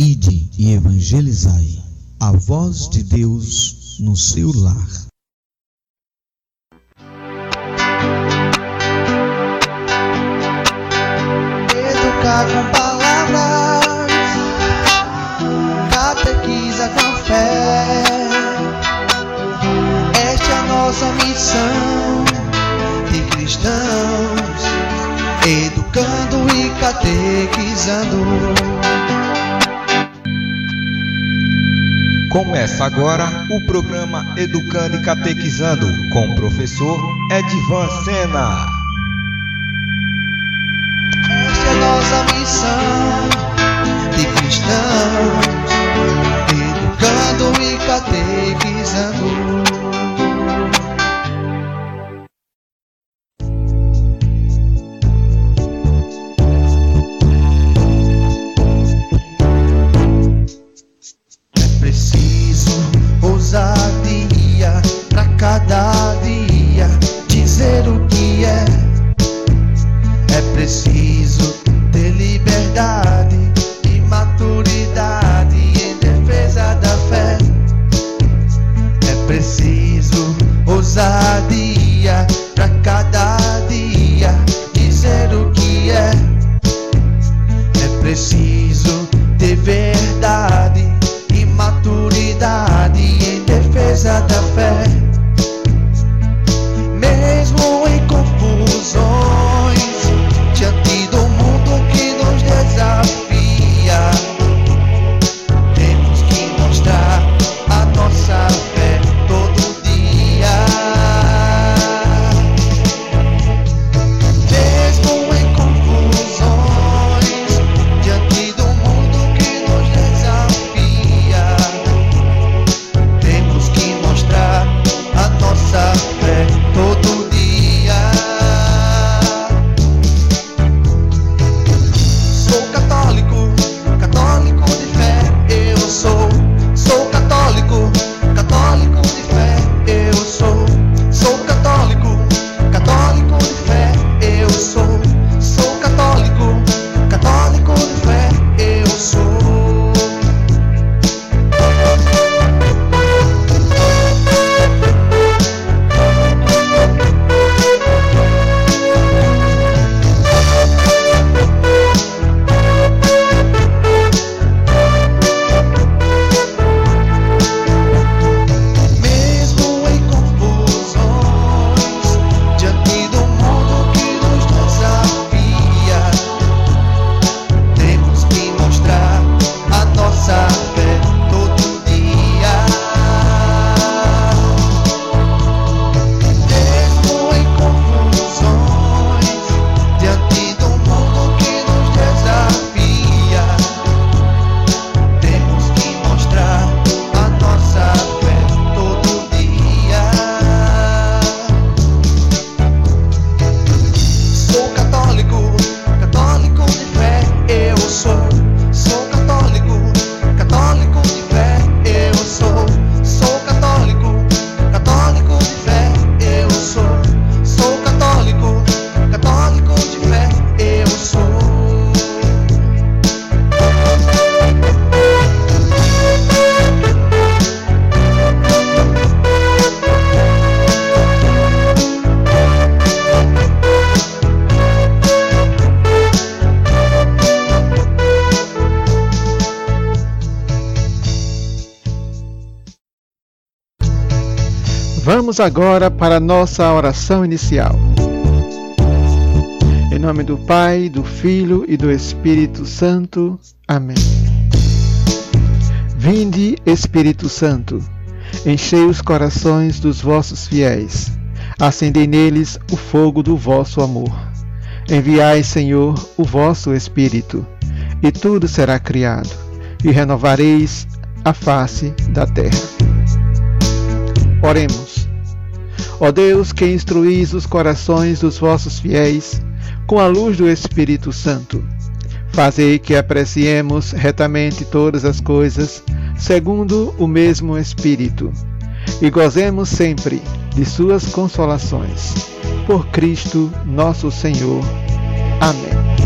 Ide e evangelizai a voz de Deus no seu lar. Educar com palavras, catequiza com fé. Esta é a nossa missão de cristãos, educando e catequizando Começa agora o programa Educando e Catequizando com o professor Edvan Sena. Esta é nossa missão de cristãos, educando e catequizando. Vamos agora para a nossa oração inicial. Em nome do Pai, do Filho e do Espírito Santo. Amém. Vinde, Espírito Santo, enchei os corações dos vossos fiéis, acendei neles o fogo do vosso amor. Enviai, Senhor, o vosso Espírito, e tudo será criado, e renovareis a face da terra. Oremos. Ó Deus, que instruís os corações dos vossos fiéis com a luz do Espírito Santo, fazei que apreciemos retamente todas as coisas, segundo o mesmo Espírito, e gozemos sempre de suas consolações. Por Cristo nosso Senhor. Amém.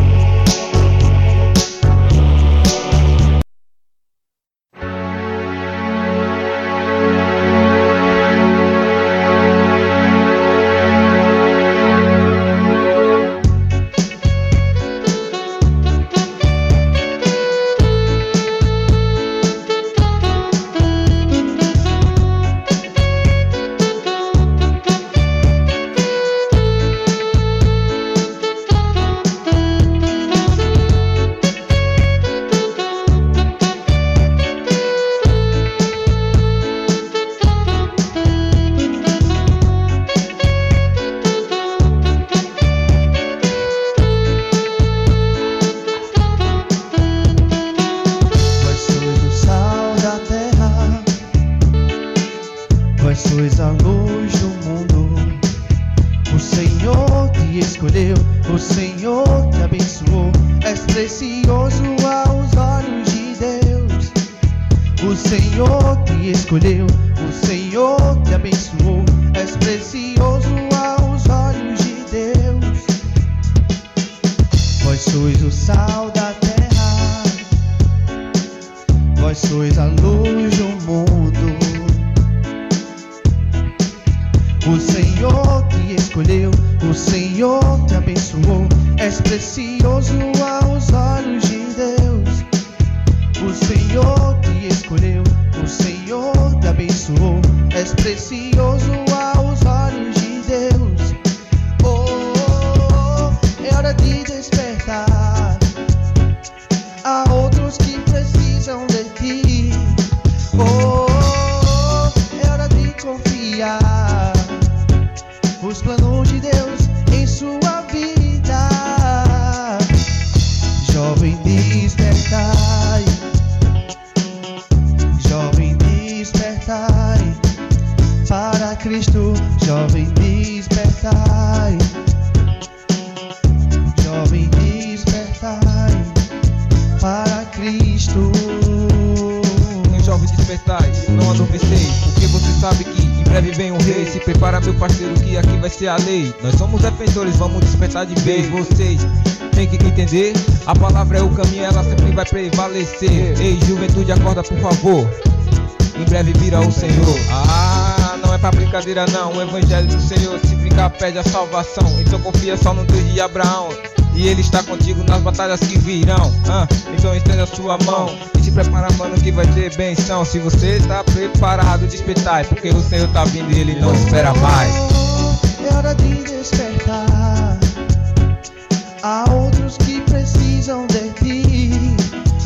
Senhor te abençoou. És precioso não adormeceis, porque você sabe que em breve vem um rei. Se prepara, meu parceiro, que aqui vai ser a lei. Nós somos defensores, vamos despertar de vez. Vocês têm que entender: a palavra é o caminho, ela sempre vai prevalecer. Ei, juventude, acorda, por favor. Em breve virá o Senhor. Ah, não é pra brincadeira, não. O evangelho do Senhor, se brincar, pede a salvação. Então confia só no Deus de Abraão. E ele está contigo nas batalhas que virão. Ah, então estenda a sua mão e se prepara, mano, que vai ter benção. Se você tá preparado, despertai, porque o Senhor tá vindo e ele não espera mais. Oh, é hora de despertar. Há outros que precisam de ti.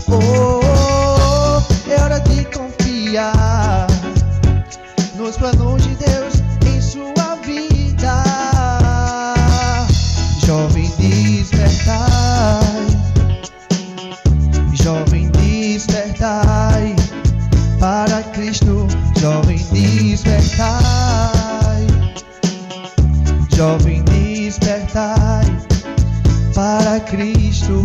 Oh, é hora de confiar nos planos Cristo. Jovem, despertai. Jovem, despertai para Cristo.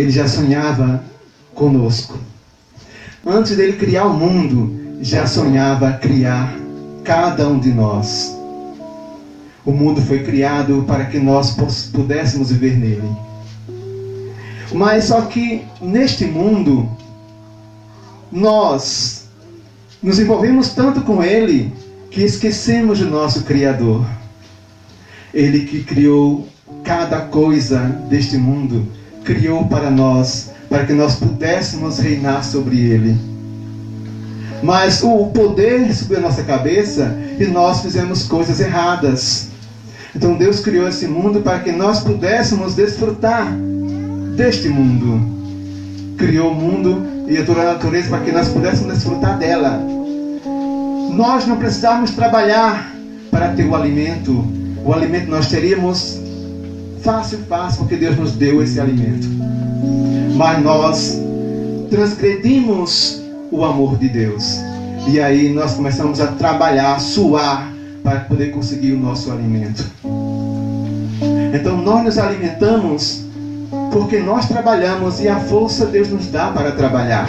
Ele já sonhava conosco. Antes dele criar o mundo, já sonhava criar cada um de nós. O mundo foi criado para que nós pudéssemos viver nele. Mas só que neste mundo, nós nos envolvemos tanto com ele que esquecemos do nosso Criador. Ele que criou cada coisa deste mundo, criou para nós, para que nós pudéssemos reinar sobre ele. Mas o poder subiu a nossa cabeça e nós fizemos coisas erradas. Então Deus criou esse mundo para que nós pudéssemos desfrutar deste mundo. Criou o mundo e a toda a natureza para que nós pudéssemos desfrutar dela. Nós não precisávamos trabalhar para ter o alimento. O alimento nós teríamos fácil, fácil, porque Deus nos deu esse alimento. Mas nós transgredimos o amor de Deus. E aí nós começamos a trabalhar, a suar para poder conseguir o nosso alimento. Então nós nos alimentamos porque nós trabalhamos e a força Deus nos dá para trabalhar.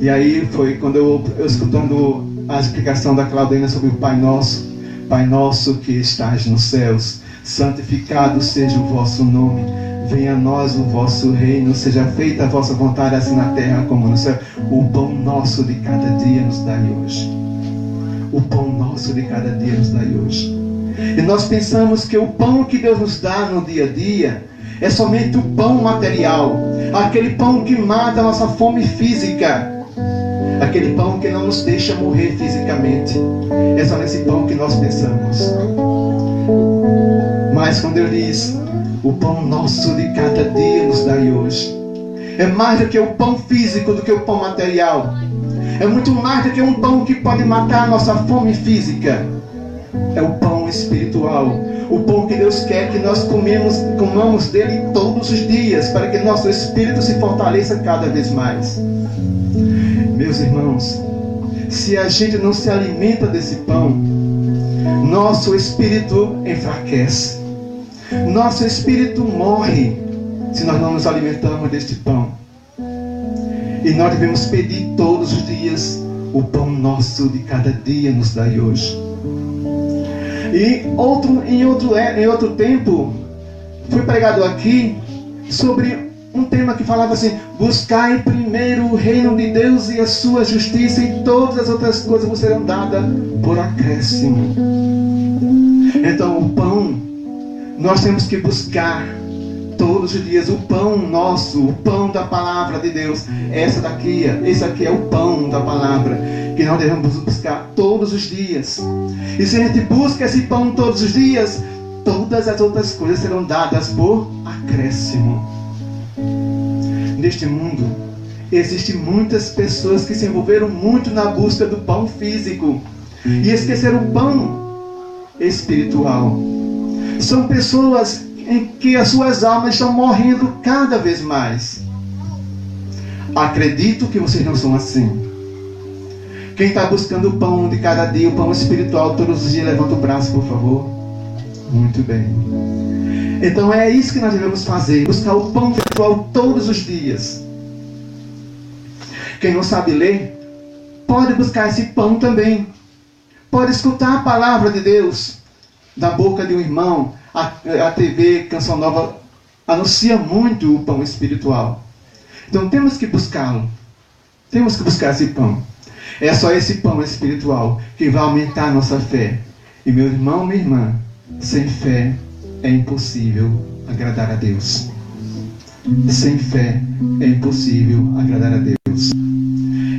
E aí foi quando eu, eu escutando a explicação da Claudina sobre o Pai Nosso, Pai Nosso que estás nos céus, santificado seja o vosso nome. Venha a nós o vosso reino, seja feita a vossa vontade, assim na terra como no céu. O pão nosso de cada dia nos dai hoje. O pão nosso de cada dia nos dai hoje. E nós pensamos que o pão que Deus nos dá no dia a dia é somente o pão material, aquele pão que mata a nossa fome física, aquele pão que não nos deixa morrer fisicamente. É só nesse pão que nós pensamos. Mas quando Ele diz, o pão nosso de cada dia nos dai hoje, é mais do que o pão físico, do que o pão material. É muito mais do que um pão que pode matar a nossa fome física. É o pão espiritual o pão que Deus quer que nós comemos, comamos dele todos os dias, para que nosso espírito se fortaleça cada vez mais. Meus irmãos, se a gente não se alimenta desse pão, nosso espírito enfraquece. Nosso espírito morre se nós não nos alimentamos deste pão. E nós devemos pedir todos os dias o pão nosso de cada dia nos dai hoje. E outro, em, outro, é, em outro tempo, foi pregado aqui sobre um tema que falava assim: buscai primeiro o reino de Deus e a sua justiça, e todas as outras coisas vos serão dadas por acréscimo. Então, o pão, nós temos que buscar todos os dias o pão nosso, o pão da palavra de Deus. Essa daqui, esse aqui é o pão da palavra que nós devemos buscar todos os dias. E se a gente busca esse pão todos os dias, todas as outras coisas serão dadas por acréscimo. Neste mundo, existem muitas pessoas que se envolveram muito na busca do pão físico e esqueceram o pão espiritual. São pessoas em que as suas almas estão morrendo cada vez mais. Acredito que vocês não são assim. Quem está buscando o pão de cada dia, o pão espiritual, todos os dias, levanta o braço, por favor. Muito bem. Então é isso que nós devemos fazer: buscar o pão espiritual todos os dias. Quem não sabe ler, pode buscar esse pão também. Pode escutar a palavra de Deus da boca de um irmão. A, a TV Canção Nova anuncia muito o pão espiritual. Então temos que buscá-lo. Temos que buscar esse pão. É só esse pão espiritual que vai aumentar a nossa fé. E meu irmão, minha irmã, sem fé é impossível agradar a Deus. Sem fé é impossível agradar a Deus.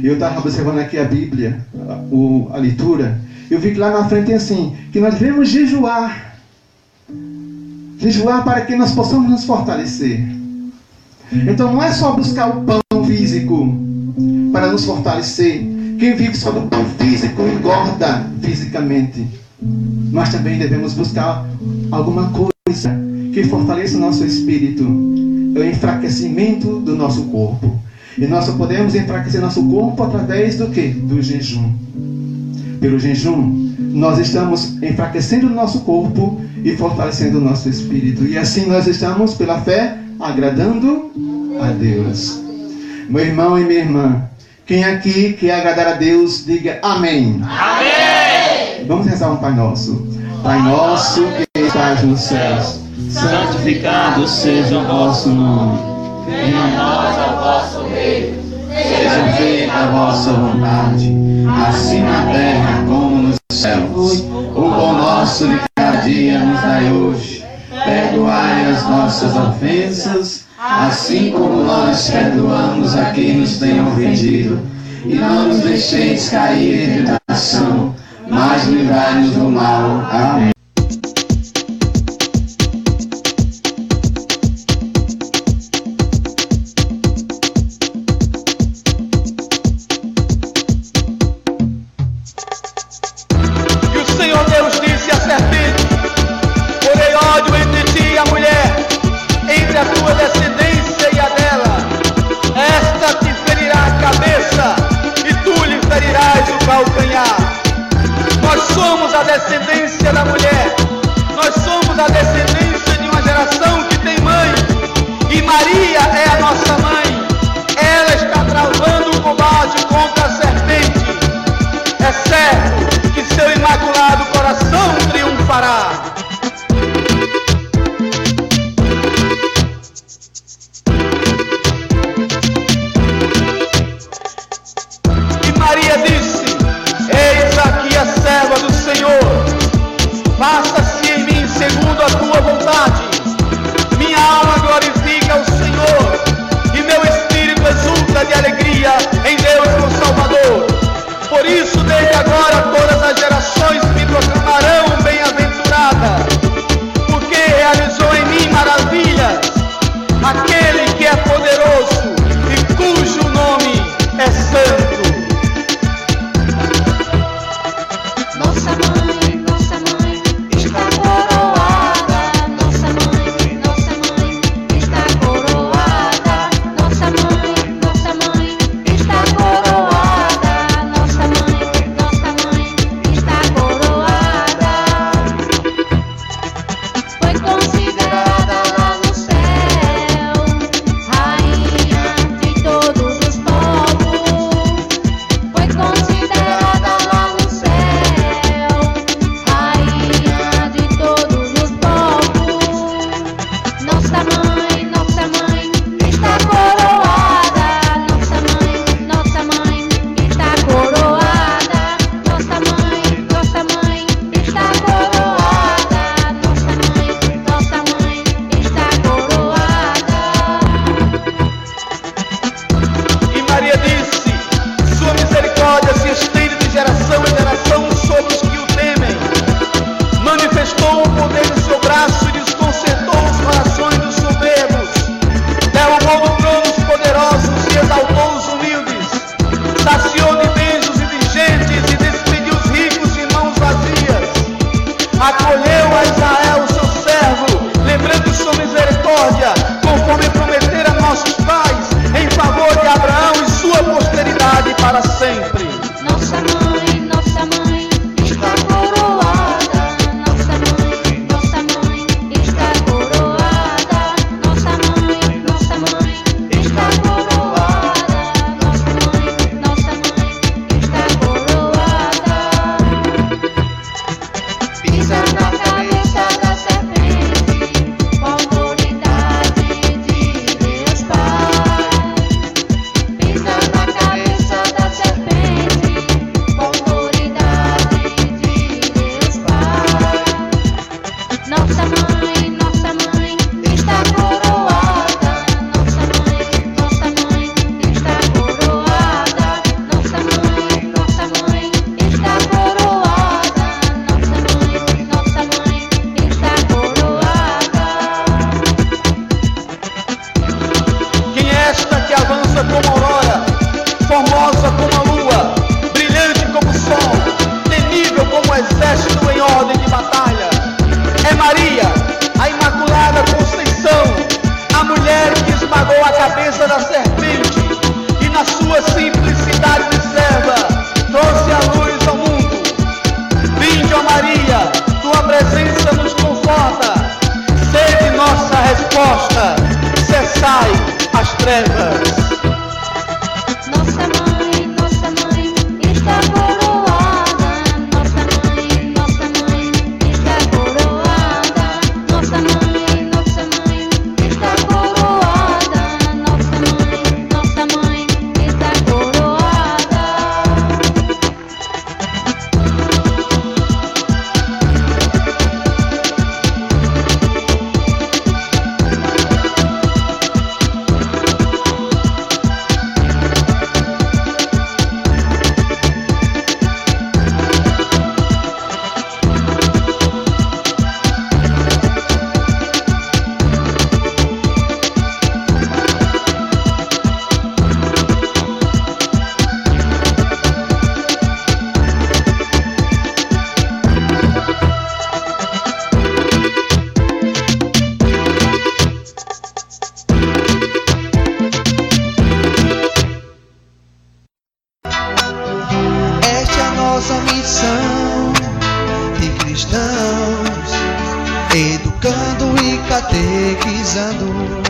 Eu estava observando aqui a Bíblia, a, a leitura, eu vi que lá na frente tem assim, que nós devemos jejuar. Jejuar para que nós possamos nos fortalecer. Então não é só buscar o pão físico para nos fortalecer, quem vive só do pão físico engorda fisicamente. Mas também devemos buscar alguma coisa que fortaleça o nosso espírito. É o enfraquecimento do nosso corpo. E nós só podemos enfraquecer nosso corpo através do que? Do jejum. Pelo jejum, nós estamos enfraquecendo o nosso corpo e fortalecendo o nosso espírito. E assim nós estamos, pela fé, agradando a Deus. Meu irmão e minha irmã, quem aqui quer agradar a Deus, diga amém. Amém. Vamos rezar um Pai Nosso. Pai nosso que estás nos céus, santificado seja o vosso nome. Venha a nós o vosso reino. Seja feita a vossa vontade, assim na terra como nos céus. O pão nosso de cada dia nos dai hoje. Perdoai as nossas ofensas, assim como nós perdoamos a quem nos tem ofendido. E não nos deixeis cair em tentação, mas livrai-nos do mal. Amém. Por isso,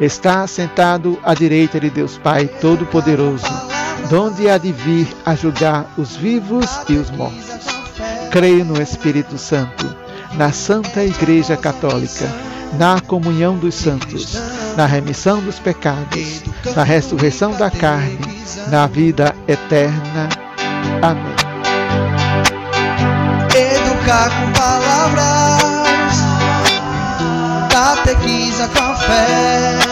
está sentado à direita de Deus Pai Todo-Poderoso, donde há de vir a julgar os vivos e os mortos. Creio no Espírito Santo, na Santa Igreja Católica, na comunhão dos santos, na remissão dos pecados, na ressurreição da carne, na vida eterna. Amém. Educar com palavras, catequiza com a fé.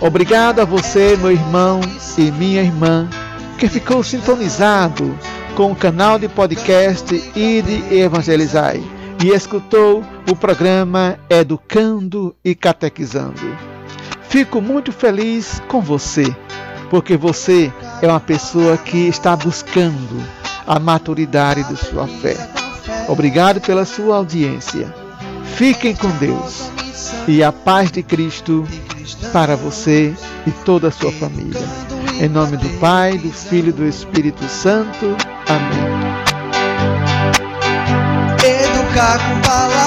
Obrigado a você, meu irmão e minha irmã, que ficou sintonizado com o canal de podcast Ide e Evangelizai e escutou o programa Educando e Catequizando. Fico muito feliz com você, porque você é uma pessoa que está buscando a maturidade de sua fé. Obrigado pela sua audiência. Fiquem com Deus e a paz de Cristo para você e toda a sua família. Em nome do Pai, do Filho e do Espírito Santo. Amém. Educar com palavras.